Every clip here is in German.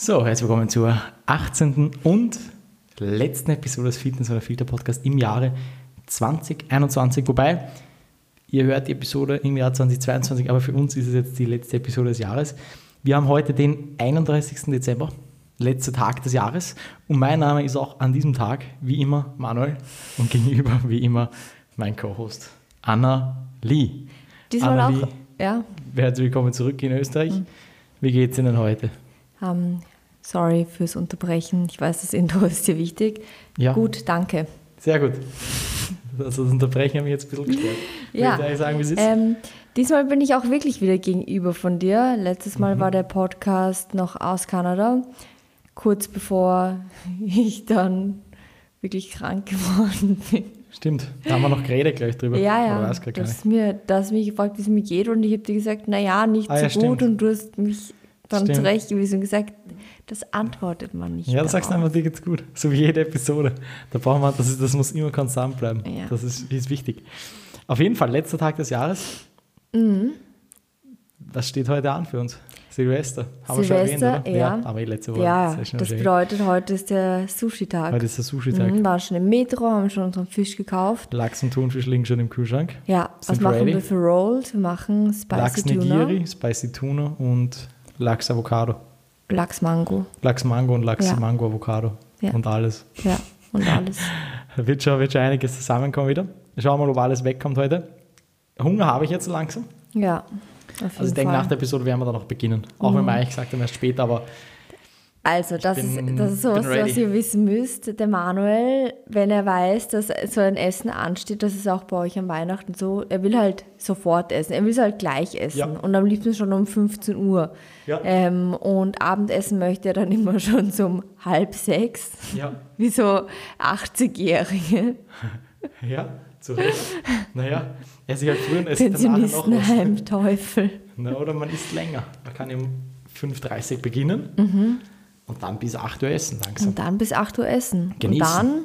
So, herzlich willkommen zur 18. und letzten Episode des Fitness oder Filter Podcast im Jahre 2021. Wobei, ihr hört die Episode im Jahr 2022, aber für uns ist es jetzt die letzte Episode des Jahres. Wir haben heute den 31. Dezember, letzter Tag des Jahres. Und mein Name ist auch an diesem Tag, wie immer, Manuel. Und gegenüber, wie immer, mein Co-Host, Anna Lee. Diesmal Anna auch, Lee, ja. Herzlich willkommen zurück in Österreich. Wie geht es Ihnen heute? Ähm, sorry fürs Unterbrechen. Ich weiß, das Intro ist dir wichtig. Ja. Gut, danke. Sehr gut. Also das Unterbrechen haben wir jetzt ein bisschen gestört. Ja. Eigentlich sagen, wie es ist? Ähm, diesmal bin ich auch wirklich wieder gegenüber von dir. Letztes Mal Mhm. war der Podcast noch aus Kanada, kurz bevor ich dann wirklich krank geworden bin. Stimmt, da haben wir noch geredet gleich drüber. Ja, Oder ja. weiß gar Du nicht. hast, mir, du hast mich gefragt, wie es mir geht und ich habe dir gesagt, naja, nicht Ah, so ja, gut stimmt. und du hast mich dann Stimmt. zurechtgewiesen und gesagt, das antwortet man nicht Ja, du sagst darauf. einfach, dir geht's gut. So wie jede Episode. Da brauchen wir, das, ist, das muss immer konstant bleiben. Ja. Das ist, ist wichtig. Auf jeden Fall, letzter Tag des Jahres. Mhm. Was steht heute an für uns? Silvester. Haben wir schon Silvester, erwähnt, oder? ja. aber eh letzte Woche. Ja, das schon. bedeutet, heute ist der Sushi-Tag. Heute ist der Sushi-Tag. Mhm, waren schon im Metro, haben schon unseren Fisch gekauft. Lachs und Thunfisch liegen schon im Kühlschrank. Ja, was Sind machen ready? wir für Rolls? Wir machen Spicy Lachs Tuna, Nigiri, Spicy Tuna und Lachs Avocado. Lachs Mango. Lachs Mango und Lachs Ja. Mango Avocado. Ja. Und alles. Ja, und alles. Wird schon, wird schon einiges zusammenkommen wieder. Schauen wir mal, ob alles wegkommt heute. Hunger habe ich jetzt langsam. Ja, auf jeden Also ich denke, Fall. nach der Episode werden wir dann noch beginnen. Auch wenn wir eigentlich gesagt haben, erst später, aber Also, das, bin- ist, das ist sowas, was ihr wissen müsst. Der Manuel, wenn er weiß, dass so ein Essen ansteht, das ist auch bei euch an Weihnachten so, er will halt sofort essen. Er will es halt gleich essen. Ja. Und am liebsten schon um 15 Uhr. Ja. Ähm, und Abendessen möchte er dann immer schon so um halb sechs. ja, Wie so 80-Jährige. ja, zu Recht. Naja, esse ich halt früher und esse ich danach noch was. Pensionistenheim-Teufel. Na, oder man isst länger. Man kann um 5.30 Uhr beginnen und dann bis 8 Uhr essen langsam. Und dann bis 8 Uhr essen. Genießen. Und dann,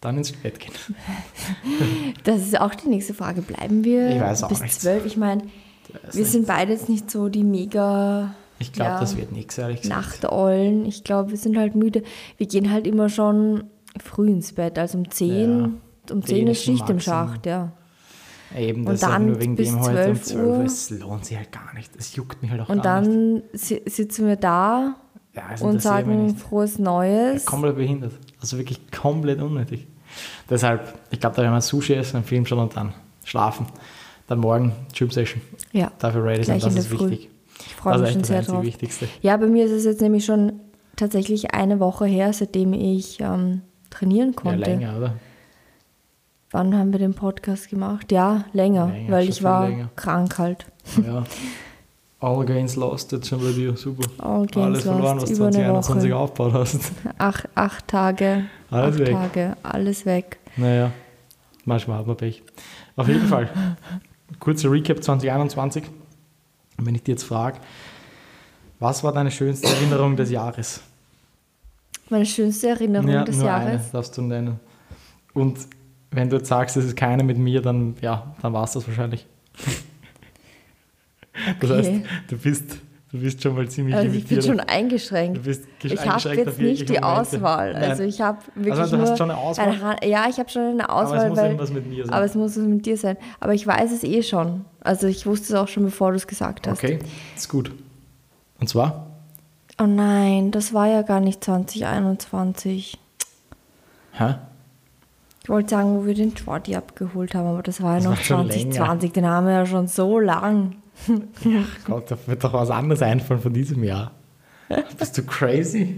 Dann ins Bett gehen. das ist auch die nächste Frage, bleiben wir bis nicht. 12? Ich meine, wir nicht. sind beide jetzt nicht so die mega Ich glaube, Ja. das wird nichts, ehrlich gesagt. Nachteulen. Ich glaube, wir sind halt müde. Wir gehen halt immer schon früh ins Bett, also um 10. Um 10 ist Schicht im. Schacht, ja. Eben, Und das auch dann nur wegen bis dem heute um 12 12 Uhr. Es lohnt sich halt gar nicht. Es juckt mich halt auch Und gar nicht. dann si- sitzen wir da Ja, und sagen frohes Neues. Komplett behindert. Also wirklich komplett unnötig. Deshalb, ich glaube, da werden wir Sushi essen, einen Film schauen und dann schlafen. Dann morgen Tube Session. Ja, Dafür ready sein, das ist Früh. wichtig. ich freue mich schon sehr drauf. Wichtigste. Ja, bei mir ist es jetzt nämlich schon tatsächlich eine Woche her, seitdem ich ähm, trainieren Ja, konnte. länger, oder? Wann haben wir den Podcast gemacht? Ja, länger, Länger, weil schon ich war länger. krank halt. Ja. All gains lost, jetzt schon bei dir. Super. All gains Alles verloren, was eine 2021 Woche. aufgebaut hast. Acht, acht Tage, Alles acht weg. Tage, alles weg. Naja, manchmal hat man Pech. Auf jeden Fall, kurzer Recap 2021. Und wenn ich dir jetzt frage, was war deine schönste Erinnerung des Jahres? Meine schönste Erinnerung ja, des nur Jahres. eine darfst du nennen. Und wenn du jetzt sagst, es ist keine mit mir, dann ja, dann war es das wahrscheinlich. Das heißt, du bist, du bist schon mal ziemlich Also ich bin limitiert. schon Du eingeschränkt. bist Ich habe jetzt nicht die Momente. Auswahl. Nein. Also ich habe wirklich Also du nur hast schon eine Auswahl? eine ja, ich habe schon eine Aber Auswahl, es muss weil, mit mir sein. aber es muss was mit dir sein. Aber ich weiß es eh schon. Also ich wusste es auch schon, bevor du es gesagt hast. Okay, ist gut. Und zwar? Oh nein, das war ja gar nicht 2021. Hä? Ich wollte sagen, wo wir den Jordi abgeholt haben, aber das war ja Das noch war schon 2020. Den haben wir ja schon so lang. Gott, da wird doch was anderes einfallen von diesem Jahr. Bist du crazy?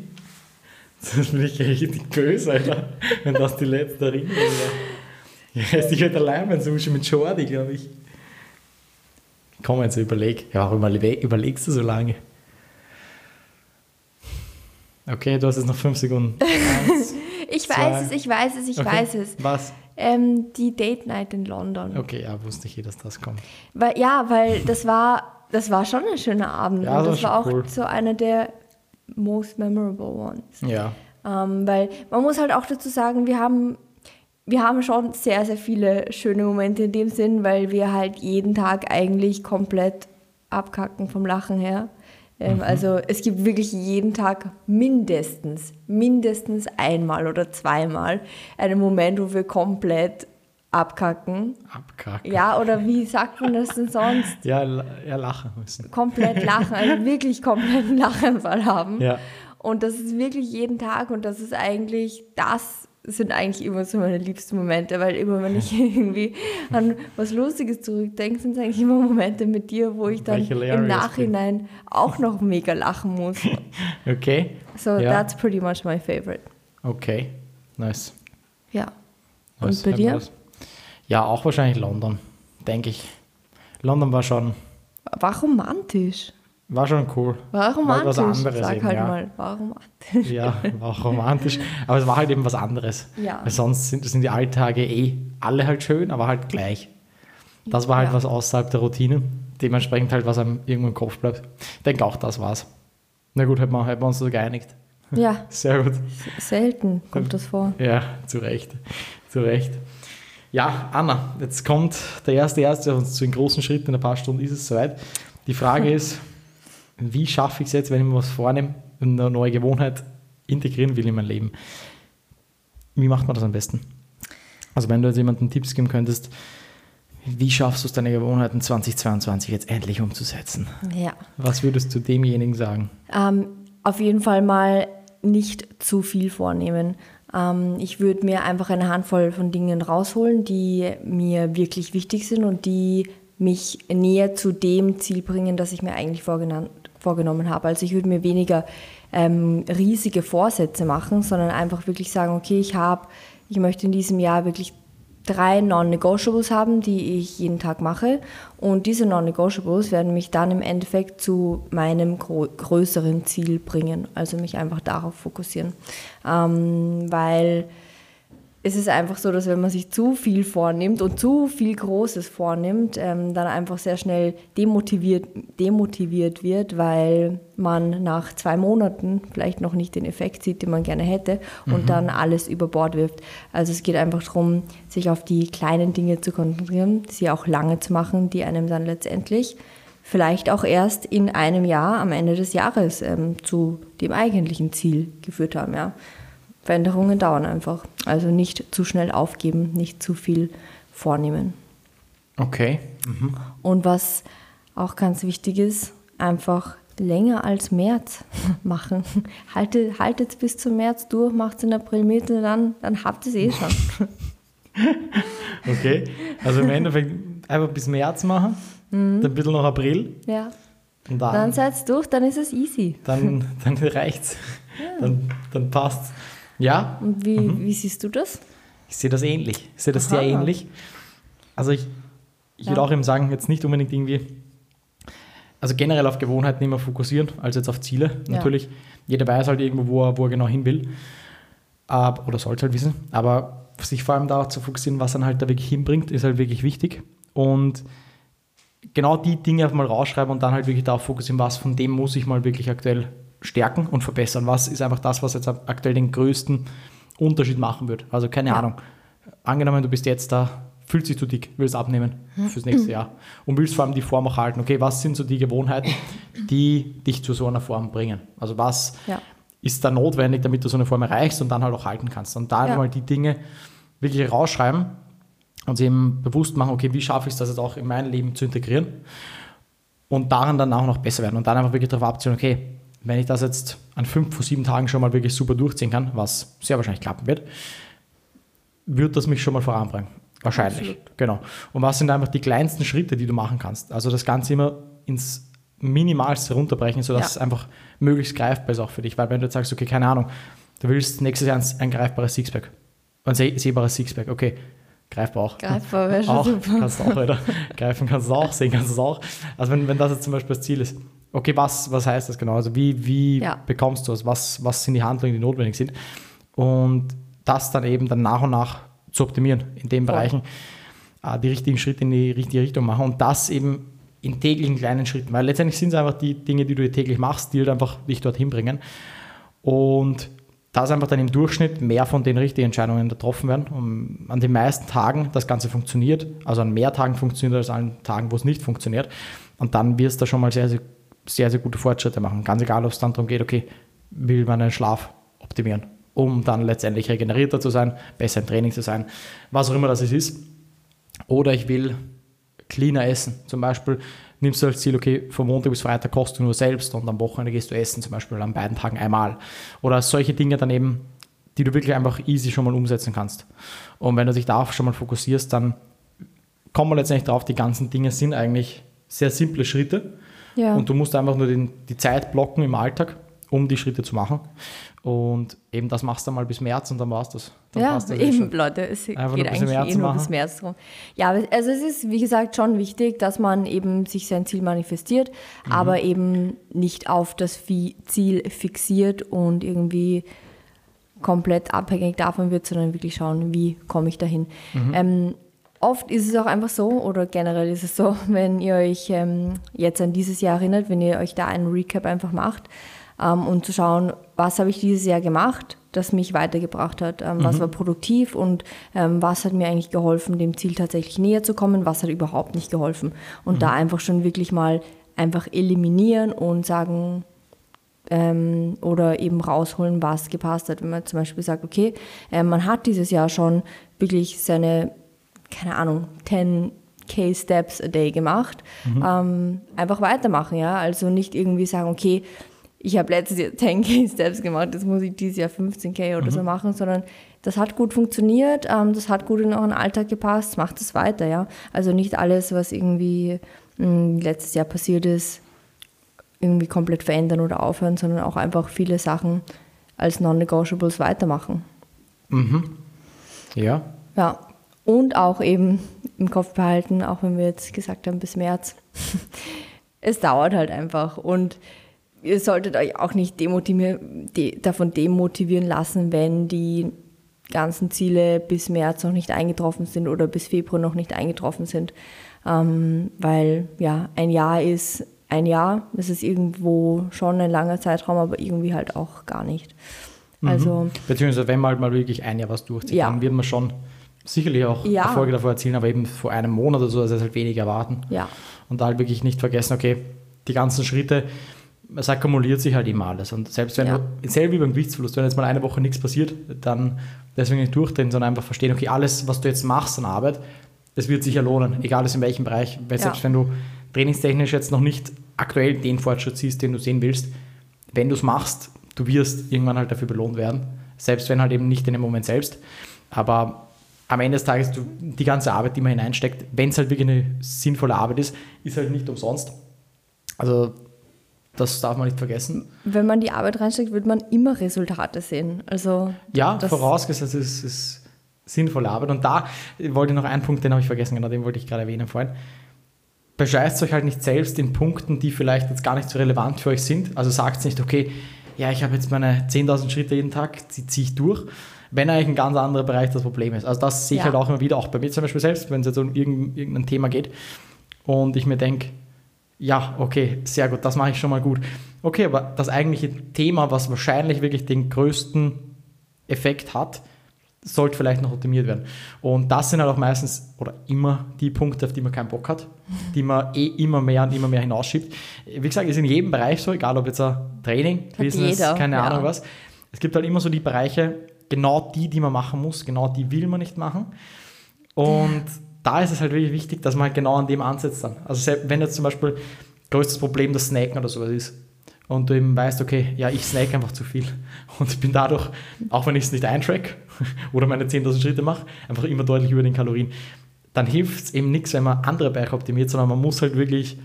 Das bin ich richtig böse, Alter. Wenn das die letzte Erinnerung war. Ich esse dich halt allein mein Sushi mit Jordi, glaube ich. Komm, jetzt überleg. Ja, warum überle- überlegst du so lange? Okay, du hast jetzt noch fünf Sekunden. Eins, Ich weiß es, ich weiß es, ich okay. weiß es. Was? Ähm, die Date Night in London. Okay, ja, wusste ich eh, dass das kommt. Weil, ja, weil das war, das war schon ein schöner Abend. Ja, und das das war auch cool. so einer der most memorable ones. Ja. Ähm, weil man muss halt auch dazu sagen, wir haben, wir haben schon sehr, sehr viele schöne Momente in dem Sinn, weil wir halt jeden Tag eigentlich komplett abkacken vom Lachen her. Ähm, Also es gibt wirklich jeden Tag mindestens, mindestens einmal oder zweimal einen Moment, wo wir komplett abkacken. Abkacken. Ja, oder wie sagt man das denn sonst? Ja, ja, lachen müssen. Komplett lachen, also wirklich komplett einen Lachanfall haben. Ja. Und das ist wirklich jeden Tag und das ist eigentlich, das sind eigentlich immer so meine liebsten Momente, weil immer wenn ich irgendwie an was Lustiges zurückdenke, sind es eigentlich immer Momente mit dir, wo ich dann im Nachhinein auch noch mega lachen muss. Okay. So Ja. that's pretty much my favorite. Okay. Nice. Ja. nice. bei Hat dir? Ja, auch wahrscheinlich London, denke ich. London war schon, War romantisch. War schon cool. War War was romantisch. anderes Sag eben, halt ja. mal, war romantisch. Ja, war auch romantisch. Aber es war halt eben was anderes. Ja. Weil sonst sind, sind die Alltage eh alle halt schön, aber halt gleich. Das war halt Ja. was außerhalb der Routine. Dementsprechend halt, was einem irgendwo im Kopf bleibt. Ich denke auch, das war's. Na gut, hätten wir, hätten wir uns so geeinigt. Ja, Sehr gut. selten kommt das vor. Ja, zu Recht. Zu Recht. Ja, Anna, jetzt kommt der erste Erste und zu den großen Schritten in ein paar Stunden ist es soweit. Die Frage ist, wie schaffe ich es jetzt, wenn ich mir was vornehme und eine neue Gewohnheit integrieren will in mein Leben? Wie macht man das am besten? Also wenn du jetzt jemandem Tipps geben könntest, wie schaffst du es, deine Gewohnheiten 2022 jetzt endlich umzusetzen? Ja. Was würdest du demjenigen sagen? Ähm, auf jeden Fall mal nicht zu viel vornehmen. Ähm, ich würde mir einfach eine Handvoll von Dingen rausholen, die mir wirklich wichtig sind und die mich näher zu dem Ziel bringen, das ich mir eigentlich vorgenan- vorgenommen habe. Also ich würde mir weniger ähm, riesige Vorsätze machen, sondern einfach wirklich sagen, okay, ich habe, ich möchte in diesem Jahr wirklich drei Non-Negotiables haben, die ich jeden Tag mache. Und diese Non-Negotiables werden mich dann im Endeffekt zu meinem größeren Ziel bringen. Also mich einfach darauf fokussieren. Ähm, weil es ist einfach so, dass wenn man sich zu viel vornimmt und zu viel Großes vornimmt, ähm, dann einfach sehr schnell demotiviert, demotiviert wird, weil man nach zwei Monaten vielleicht noch nicht den Effekt sieht, den man gerne hätte und dann alles über Bord wirft. Also es geht einfach darum, sich auf die kleinen Dinge zu konzentrieren, sie auch lange zu machen, die einem dann letztendlich vielleicht auch erst in einem Jahr am Ende des Jahres ähm, zu dem eigentlichen Ziel geführt haben. Ja. Veränderungen dauern einfach. Also nicht zu schnell aufgeben, nicht zu viel vornehmen. Okay. Und was auch ganz wichtig ist, einfach länger als März machen. Haltet, haltet bis zum März durch, macht es in April mit und dann, dann habt ihr es eh schon. Okay. Also im Endeffekt einfach bis März machen, dann ein bisschen noch April Ja. und Dann dann, seid ihr durch, dann ist es easy. dann, dann reicht's. Dann, dann passt's. Ja, Und wie, wie siehst du das? ich sehe das ähnlich. Ich sehe das Aha. sehr ähnlich. Also ich, ich würde Ja. auch eben sagen, jetzt nicht unbedingt irgendwie, also generell auf Gewohnheiten immer fokussieren, als jetzt auf Ziele. Ja. Natürlich, jeder weiß halt irgendwo, wo er, wo er genau hin will. Aber, oder sollte halt wissen. Aber sich vor allem darauf zu fokussieren, was dann halt da wirklich hinbringt, ist halt wirklich wichtig. Und genau die Dinge einfach mal rausschreiben und dann halt wirklich darauf fokussieren, was von dem muss ich mal wirklich aktuell stärken und verbessern. Was ist einfach das, was jetzt aktuell den größten Unterschied machen wird. Also keine Ja. Ahnung. Angenommen, du bist jetzt da, fühlst dich zu dick, willst abnehmen fürs nächste Jahr und willst vor allem die Form auch halten. Okay, was sind so die Gewohnheiten, die dich zu so einer Form bringen? Also was Ja. ist da notwendig, damit du so eine Form erreichst und dann halt auch halten kannst. Und da Ja. mal die Dinge wirklich rausschreiben und sich eben bewusst machen, okay, wie schaffe ich es, das jetzt auch in mein Leben zu integrieren und daran dann auch noch besser werden und dann einfach wirklich darauf abzielen, okay, wenn ich das jetzt an fünf von sieben Tagen schon mal wirklich super durchziehen kann, was sehr wahrscheinlich klappen wird, wird das mich schon mal voranbringen. Wahrscheinlich. Absolut. Genau. Und was sind einfach die kleinsten Schritte, die du machen kannst? Also das Ganze immer ins Minimalste runterbrechen, sodass Ja. es einfach möglichst greifbar ist auch für dich. Weil wenn du jetzt sagst, okay, keine Ahnung, du willst nächstes Jahr ein, ein greifbares Sixpack, ein seh sehbares Sixpack, okay, greifbar auch. Greifbar wäre schon auch, super. Kannst du auch, oder? Greifen kannst du auch, sehen kannst du es auch. Also wenn, wenn das jetzt zum Beispiel das Ziel ist, okay, was, was heißt das genau? Also wie, wie Ja. bekommst du es? Was, was sind die Handlungen, die notwendig sind? Und das dann eben dann nach und nach zu optimieren in den. Bereichen, äh, die richtigen Schritte in die richtige Richtung machen und das eben in täglichen kleinen Schritten, weil letztendlich sind es einfach die Dinge, die du täglich machst, die halt einfach dich dorthin bringen. Und dass einfach dann im Durchschnitt mehr von den richtigen Entscheidungen getroffen werden. Und an den meisten Tagen das Ganze funktioniert, also an mehr Tagen funktioniert als an Tagen, wo es nicht funktioniert. Und dann wirst du schon mal sehr, sehr sehr, sehr gute Fortschritte machen. Ganz egal, ob es dann darum geht, okay, will man einen Schlaf optimieren, um dann letztendlich regenerierter zu sein, besser im Training zu sein, was auch immer das ist. Oder ich will cleaner essen. Zum Beispiel nimmst du als Ziel, okay, von Montag bis Freitag kochst du nur selbst und am Wochenende gehst du essen, zum Beispiel an beiden Tagen einmal. Oder solche Dinge daneben, die du wirklich einfach easy schon mal umsetzen kannst. Und wenn du dich darauf schon mal fokussierst, dann kommen wir letztendlich drauf, die ganzen Dinge sind eigentlich sehr simple Schritte. Ja. Und du musst einfach nur den, die Zeit blocken im Alltag, um die Schritte zu machen. Und eben das machst du mal bis März und dann war es das. Dann ja, das eben, schon. Leute, es Einfach geht eigentlich eh nur bis März drum. Ja, also es ist, wie gesagt, schon wichtig, dass man eben sich sein Ziel manifestiert, mhm. aber eben nicht auf das Ziel fixiert und irgendwie komplett abhängig davon wird, sondern wirklich schauen, wie komme ich dahin. Mhm. Ähm, oft ist es auch einfach so, oder generell ist es so, wenn ihr euch ähm, jetzt an dieses Jahr erinnert, wenn ihr euch da einen Recap einfach macht, ähm, und zu schauen, was habe ich dieses Jahr gemacht, das mich weitergebracht hat, ähm, mhm. was war produktiv und ähm, was hat mir eigentlich geholfen, dem Ziel tatsächlich näher zu kommen, was hat überhaupt nicht geholfen. Und mhm. da einfach schon wirklich mal einfach eliminieren und sagen, ähm, oder eben rausholen, was gepasst hat. Wenn man zum Beispiel sagt, okay, äh, man hat dieses Jahr schon wirklich seine, keine Ahnung, 10 K-Steps a day gemacht, mhm. ähm, einfach weitermachen, ja. Also nicht irgendwie sagen, okay, ich habe letztes Jahr 10k Steps gemacht, jetzt muss ich dieses Jahr 15k oder mhm. so machen, sondern das hat gut funktioniert, ähm, das hat gut in euren Alltag gepasst, macht es weiter, ja. Also nicht alles, was irgendwie mh, hm, letztes Jahr passiert ist, irgendwie komplett verändern oder aufhören, sondern auch einfach viele Sachen als Non-Negotiables weitermachen. Mhm. Ja. Ja. Und auch eben im Kopf behalten, auch wenn wir jetzt gesagt haben, bis März. es dauert halt einfach. Und ihr solltet euch auch nicht demotivieren, de, davon demotivieren lassen, wenn die ganzen Ziele bis März noch nicht eingetroffen sind oder bis Februar noch nicht eingetroffen sind. Ähm, weil ja, ein Jahr ist ein Jahr. Das ist irgendwo schon ein langer Zeitraum, aber irgendwie halt auch gar nicht. Mhm. Also, Beziehungsweise wenn man halt mal wirklich ein Jahr was durchzieht, ja. dann wird man schon sicherlich auch ja. Erfolge davor erzielen, aber eben vor einem Monat oder so, also halt wenig erwarten. Ja. Und da halt wirklich nicht vergessen, okay, die ganzen Schritte, es akkumuliert sich halt immer alles. Und selbst wenn ja. du, selber wie beim Gewichtsverlust, wenn jetzt mal eine Woche nichts passiert, dann deswegen nicht durchdrehen, sondern einfach verstehen, okay, alles, was du jetzt machst an Arbeit, das wird sich ja lohnen, egal in welchem Bereich. Weil ja. selbst wenn du trainingstechnisch jetzt noch nicht aktuell den Fortschritt siehst, den du sehen willst, wenn du es machst, du wirst irgendwann halt dafür belohnt werden. Selbst wenn halt eben nicht in dem Moment selbst. Aber am Ende des Tages, du, die ganze Arbeit, die man hineinsteckt, wenn es halt wirklich eine sinnvolle Arbeit ist, ist halt nicht umsonst. Also das darf man nicht vergessen. Wenn man die Arbeit reinsteckt, wird man immer Resultate sehen. Also ja, vorausgesetzt, es ist sinnvolle Arbeit. Und da wollte ich noch einen Punkt, den habe ich vergessen, genau den wollte ich gerade erwähnen vorhin. Bescheißt euch halt nicht selbst in Punkten, die vielleicht jetzt gar nicht so relevant für euch sind. Also sagt nicht, okay, ja, ich habe jetzt meine 10.000 Schritte jeden Tag, die ziehe ich durch, wenn eigentlich ein ganz anderer Bereich das Problem ist. Also das sehe ich ja. halt auch immer wieder, auch bei mir zum Beispiel selbst, wenn es jetzt um irgendein Thema geht und ich mir denke, ja, okay, sehr gut, das mache ich schon mal gut. Okay, aber das eigentliche Thema, was wahrscheinlich wirklich den größten Effekt hat, sollte vielleicht noch optimiert werden. Und das sind halt auch meistens oder immer die Punkte, auf die man keinen Bock hat, die man eh immer mehr und immer mehr hinausschiebt. Wie gesagt, ist in jedem Bereich so, egal ob jetzt ein Training, Business, keine ja. Ahnung was. Es gibt halt immer so die Bereiche, genau die, die man machen muss, genau die will man nicht machen. Und da ist es halt wirklich wichtig, dass man halt genau an dem ansetzt dann. Also wenn jetzt zum Beispiel größtes Problem das Snacken oder sowas ist und du eben weißt, okay, ja, ich snack einfach zu viel und bin dadurch, auch wenn ich es nicht eintrack oder meine 10.000 Schritte mache, einfach immer deutlich über den Kalorien, dann hilft es eben nichts, wenn man andere Bereiche optimiert, sondern man muss halt wirklich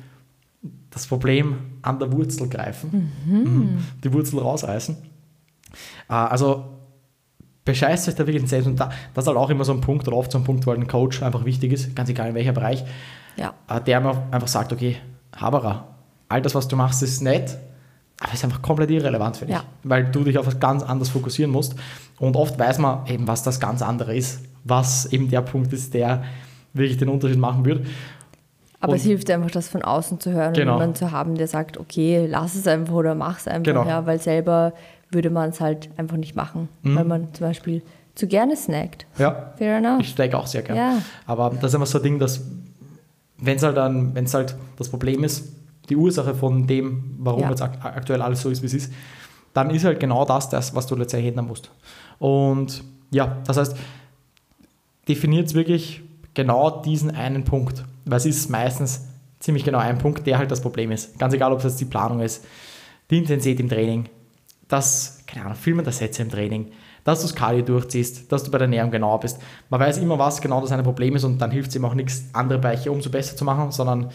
das Problem an der Wurzel greifen, mhm. mhm. die Wurzel rausreißen. Ah, also bescheißt euch da wirklich selbst. Und da, das ist halt auch immer so ein Punkt oder oft so ein Punkt, wo halt ein Coach einfach wichtig ist, ganz egal in welcher Bereich, ja. Äh, der einfach sagt, okay, Haberer, all das, was du machst, ist nett, aber ist einfach komplett irrelevant für dich, ja. weil du dich auf was ganz anderes fokussieren musst. Und oft weiß man eben, was das ganz andere ist, was eben der Punkt ist, der wirklich den Unterschied machen wird. Aber und es hilft einfach, das von außen zu hören genau. und jemanden zu haben, der sagt, okay, lass es einfach oder mach es einfach, genau. ja, weil selber würde man es halt einfach nicht machen, mhm. weil man zum Beispiel zu gerne snackt. Ja. Fair enough. Ich snack auch sehr gerne. Ja. Aber das ist immer so ein Ding, dass, wenn es halt dann, wenn es halt das Problem ist, die Ursache von dem, warum Ja. jetzt ak aktuell alles so ist, wie es ist, dann ist halt genau das, das was du letztendlich ändern musst. Und ja, das heißt, definiert wirklich genau diesen einen Punkt, weil es ist meistens ziemlich genau ein Punkt, der halt das Problem ist. Ganz egal, ob es jetzt die Planung ist, die Intensität im Training, das, keine Ahnung, Filmen der Sätze im Training, dass du das Cardio durchziehst, dass du bei der Ernährung genau bist. Man weiß immer, was genau das eine Problem ist und dann hilft es ihm auch nichts, andere Bereiche umso besser zu machen, sondern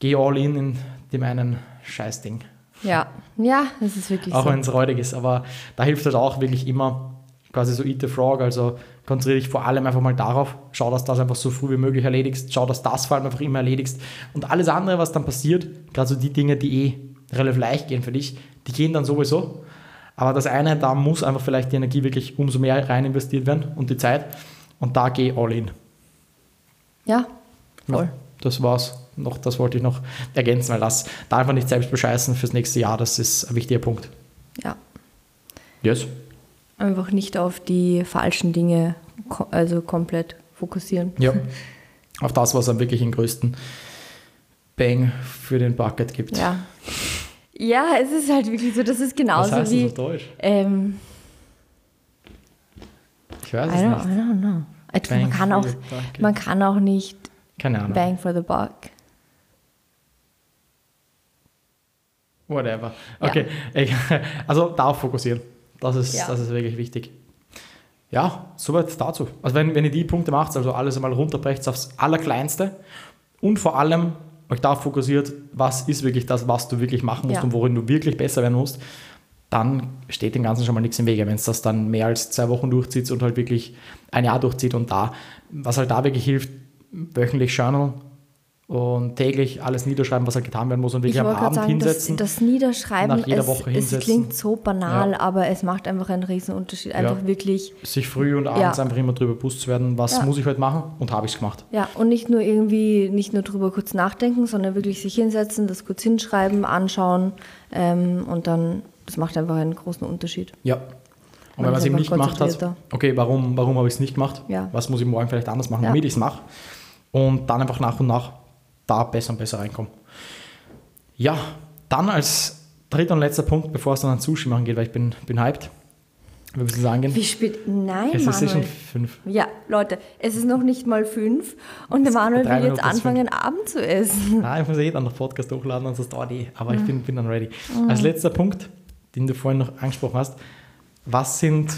geh all in in dem einen Scheißding. Ja, ja, das ist wirklich Auch so. wenn es räudig ist, aber da hilft halt auch wirklich immer quasi so Eat the Frog, also konzentriere dich vor allem einfach mal darauf, schau, dass das einfach so früh wie möglich erledigst, schau, dass das vor allem einfach immer erledigst und alles andere, was dann passiert, gerade so die Dinge, die eh relativ leicht gehen für dich, die gehen dann sowieso, aber das eine, da muss einfach vielleicht die Energie wirklich umso mehr rein investiert werden und die Zeit und da geh all in. Ja, voll. Ja, das war's. Noch, das wollte ich noch ergänzen, weil das da einfach nicht selbst bescheißen fürs nächste Jahr, das ist ein wichtiger Punkt. Ja. Yes. Einfach nicht auf die falschen Dinge also komplett fokussieren. Ja. Auf das, was am wirklich den größten Bang für den Bucket gibt. Ja. Ja, es ist halt wirklich so, das ist was genauso heißt wie. das auf Deutsch? Ähm, Ich weiß I don't, es I nicht. don't know. Bang man, kann auch, man kann auch nicht Keine Ahnung. Bang for the Buck. Whatever. Ja. Okay. egal. Also darauf fokussieren. Das ist, Ja. das ist wirklich wichtig. Ja, soweit dazu. Also wenn, wenn ihr die Punkte macht, also alles einmal runterbrecht aufs Allerkleinste und vor allem euch darauf fokussiert, was ist wirklich das, was du wirklich machen musst Ja. und worin du wirklich besser werden musst, dann steht dem Ganzen schon mal nichts im Wege. Wenn es das dann mehr als zwei Wochen durchzieht und halt wirklich ein Jahr durchzieht und da, was halt da wirklich hilft, wöchentlich journal und täglich alles niederschreiben, was halt getan werden muss und wirklich Ich am Abend sagen, das, hinsetzen. das Niederschreiben, nach jeder es, Woche es hinsetzen. klingt so banal, Ja. aber es macht einfach einen riesen Unterschied. Einfach Ja. wirklich, sich früh und abends Ja. einfach immer drüber bewusst zu werden, was muss ich heute machen und habe ich es gemacht. ja, und nicht nur irgendwie, nicht nur drüber kurz nachdenken, sondern wirklich sich hinsetzen, das kurz hinschreiben, anschauen ähm, und dann, das macht einfach einen großen Unterschied. Ja. Und wenn man es eben nicht gemacht hat, okay, warum, warum habe ich es nicht gemacht? Ja. Was muss ich morgen vielleicht anders machen, Ja. damit ich es mache? Und dann einfach nach und nach da besser und besser reinkommen. Ja, dann als dritter und letzter Punkt, bevor es dann an Sushi machen geht, weil ich bin, bin hyped. Wir müssen es angehen. Wie spät? Nein, Es ist eh schon Manuel. fünf. Ja, Leute, es ist noch nicht mal fünf und der Manuel will jetzt ist anfangen, Abend zu essen. Nein, ich muss eh dann noch Podcast hochladen und das dauert eh. Aber Mhm. ich bin, bin dann ready. Als letzter Punkt, den du vorhin noch angesprochen hast, was sind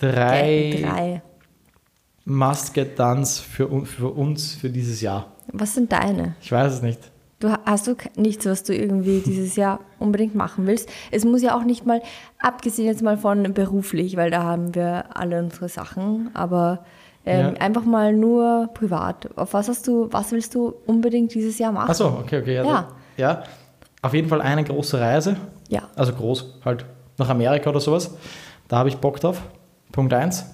drei, Drei. Must-Get-Dones für, für uns für dieses Jahr? Was sind deine? Ich weiß es nicht. Du ha- hast du nichts, was du irgendwie dieses Jahr unbedingt machen willst. Es muss ja auch nicht mal, abgesehen jetzt mal von beruflich, weil da haben wir alle unsere Sachen, aber ähm, Ja. einfach mal nur privat. Auf was hast du, was willst du unbedingt dieses Jahr machen? Achso, okay, okay. Also, Ja. ja. Auf jeden Fall eine große Reise. Ja. Also groß, halt nach Amerika oder sowas. Da habe ich Bock drauf. Punkt 1.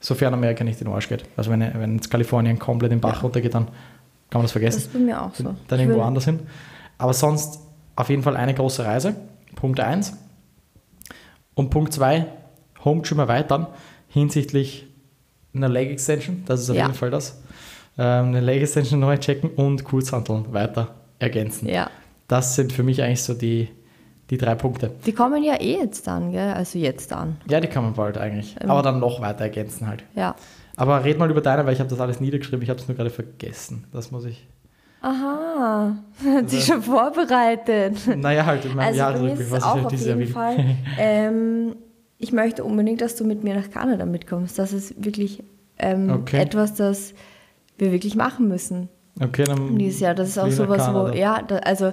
Sofern Amerika nicht in den Arsch geht. Also wenn, wenn jetzt Kalifornien komplett den Bach runtergeht, dann kann man das Das vergessen. ist bei mir auch so. dann irgendwo anders hin. Aber sonst auf jeden Fall eine große Reise. Punkt 1. Und Punkt 2, Home Gym erweitern hinsichtlich einer Leg Extension. Das ist auf Ja. jeden Fall das. Ähm, eine Leg Extension neu checken und Kurzhanteln weiter ergänzen. Ja. Das sind für mich eigentlich so die, die drei Punkte. Die kommen ja eh jetzt an, gell? Also jetzt an. Ja, die kann man bald eigentlich. Ähm. Aber dann noch weiter ergänzen halt. Ja. Aber red mal über deine, weil ich habe das alles niedergeschrieben. Ich habe es nur gerade vergessen. Das muss ich. Aha, hat sich schon vorbereitet. Naja, halt in meinem Also Jahresrückblick, was ich auch halt auf jeden. Fall. Ähm, ich möchte unbedingt, dass du mit mir nach Kanada mitkommst. Das ist wirklich ähm, Okay. etwas, das wir wirklich machen müssen Okay, dann. dieses Jahr. Das ist auch sowas, wo, ja, da, also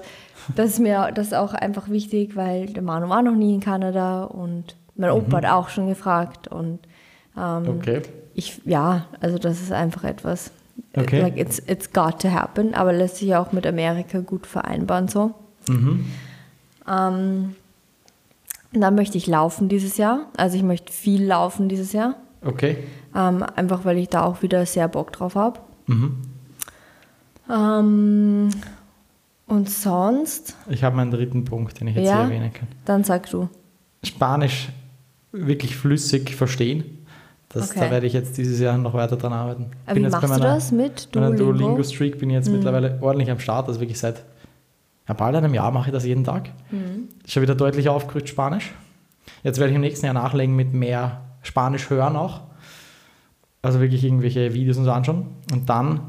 das ist mir das ist auch einfach wichtig, weil der Manu war noch nie in Kanada und mein Opa hat auch schon gefragt und ähm, Mhm. Okay. Ich, ja, also das ist einfach etwas, Okay. like it's, it's got to happen, aber lässt sich auch mit Amerika gut vereinbaren so. Mhm. Ähm, dann möchte ich laufen dieses Jahr. Also ich möchte viel laufen dieses Jahr. Okay. Ähm, einfach weil ich da auch wieder sehr Bock drauf habe. Mhm. Ähm, und sonst, Ich habe meinen dritten Punkt, den ich jetzt Ja? hier erwähnen kann. dann sag du. Spanisch wirklich flüssig verstehen. Das, Okay. Da werde ich jetzt dieses Jahr noch weiter dran arbeiten. Aber wie jetzt machst du das mit meiner Duolingo? Duolingo-Streak bin ich jetzt mittlerweile ordentlich am Start. Also wirklich seit ja, bald einem Jahr mache ich das jeden Tag. Schon wieder deutlich aufgerückt Spanisch. Jetzt werde ich im nächsten Jahr nachlegen mit mehr Spanisch hören auch. Also wirklich irgendwelche Videos und so anschauen. Und dann,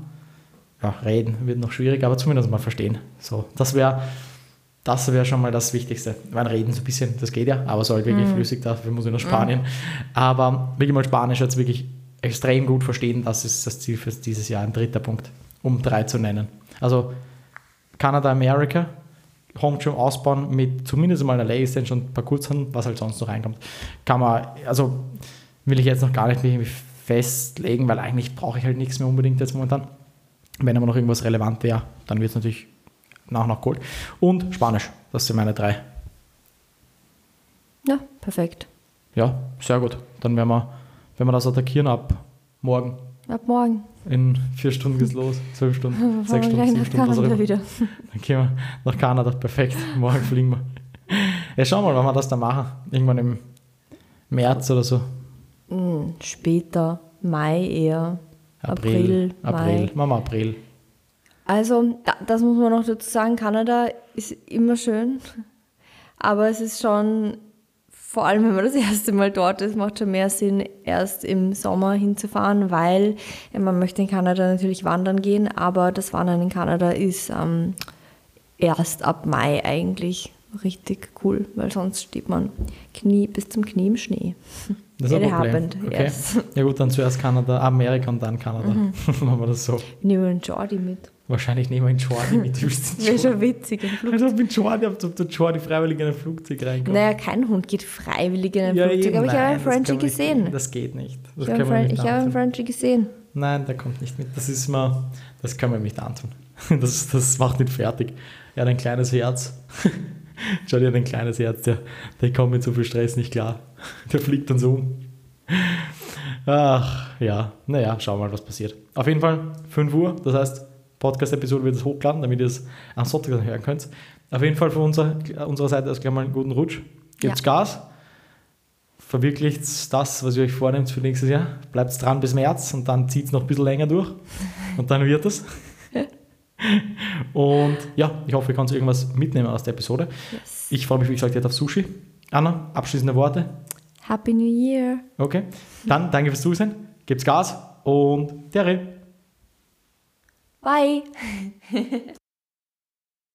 ja, reden wird noch schwierig, aber zumindest mal verstehen. So, das wäre das wäre schon mal das Wichtigste. Mein Reden so ein bisschen, das geht ja, aber so halt wirklich flüssig, dafür muss ich nach Spanien. Aber wirklich mal Spanisch jetzt wirklich extrem gut verstehen, das ist das Ziel für dieses Jahr, ein dritter Punkt, um drei zu nennen. Also Kanada, Amerika, Home Gym ausbauen mit zumindest mal einer Leg Extension und ein paar Kurzhandeln, was halt sonst noch reinkommt. Kann man, also will ich jetzt noch gar nicht festlegen, weil eigentlich brauche ich halt nichts mehr unbedingt jetzt momentan. Wenn aber noch irgendwas relevant wäre, dann wird es natürlich nach noch geholt. Und Spanisch, das sind meine drei. Ja, perfekt. Ja, sehr gut. Dann werden wir, wenn wir das attackieren ab morgen. Ab morgen. In vier Stunden geht's los, zwölf Stunden, sechs Stunden, sieben nach Stunden, was auch Kanada immer. wieder. Dann gehen wir nach Kanada. Perfekt. Morgen fliegen wir. Ja, schauen wir mal, wann wir das da machen. Irgendwann im März oder so. Hm, später, Mai eher. April. April, April. Mai. Machen wir April. Also, das muss man noch dazu sagen, Kanada ist immer schön, aber es ist schon, vor allem wenn man das erste Mal dort ist, macht schon mehr Sinn, erst im Sommer hinzufahren, weil äh, man möchte in Kanada natürlich wandern gehen, aber das Wandern in Kanada ist ähm, erst ab Mai eigentlich richtig cool, weil sonst steht man Knie, bis zum Knie im Schnee. Das ist ein It Problem. happened, okay. yes. Ja gut, dann zuerst Kanada, Amerika und dann Kanada. Mhm. Machen wir das so. Nehmen wir einen Jordi mit. Wahrscheinlich nehmen wir einen Jordi mit. Wäre schon witzig. im Flug. Also mit Jordi, ob der Jordi freiwillig in ein Flugzeug reinkommt. Naja, kein Hund geht freiwillig in ein Ja, Flugzeug, eben, aber ich habe einen Frenchie gesehen. Nicht, das geht nicht. Das Ich habe einen, nicht habe einen. Frenchie gesehen. Nein, der kommt nicht mit. Das ist mal, das können wir ihm nicht antun. Das, das macht ihn fertig. Er hat ein kleines Herz. Jordi hat ein kleines Herz, der, der kommt mit so viel Stress nicht klar. Der fliegt dann so um. Ach, ja, naja, schauen wir mal, was passiert. Auf jeden Fall 5 Uhr, das heißt, Podcast-Episode wird es hochladen, damit ihr es am Sonntag dann hören könnt. Auf jeden Fall von unserer, unserer Seite aus gleich mal einen guten Rutsch. Gebt's Gas, verwirklicht das, was ihr euch vornehmt für nächstes Jahr. Bleibt dran bis März und dann zieht es noch ein bisschen länger durch und dann wird es. Und ja, ich hoffe, ihr könnt irgendwas mitnehmen aus der Episode. Yes. Ich freue mich, wie gesagt, jetzt auf Sushi. Anna, abschließende Worte. Happy New Year. Okay. Dann danke fürs Zusehen. Gebt's Gas und Terry. Bye.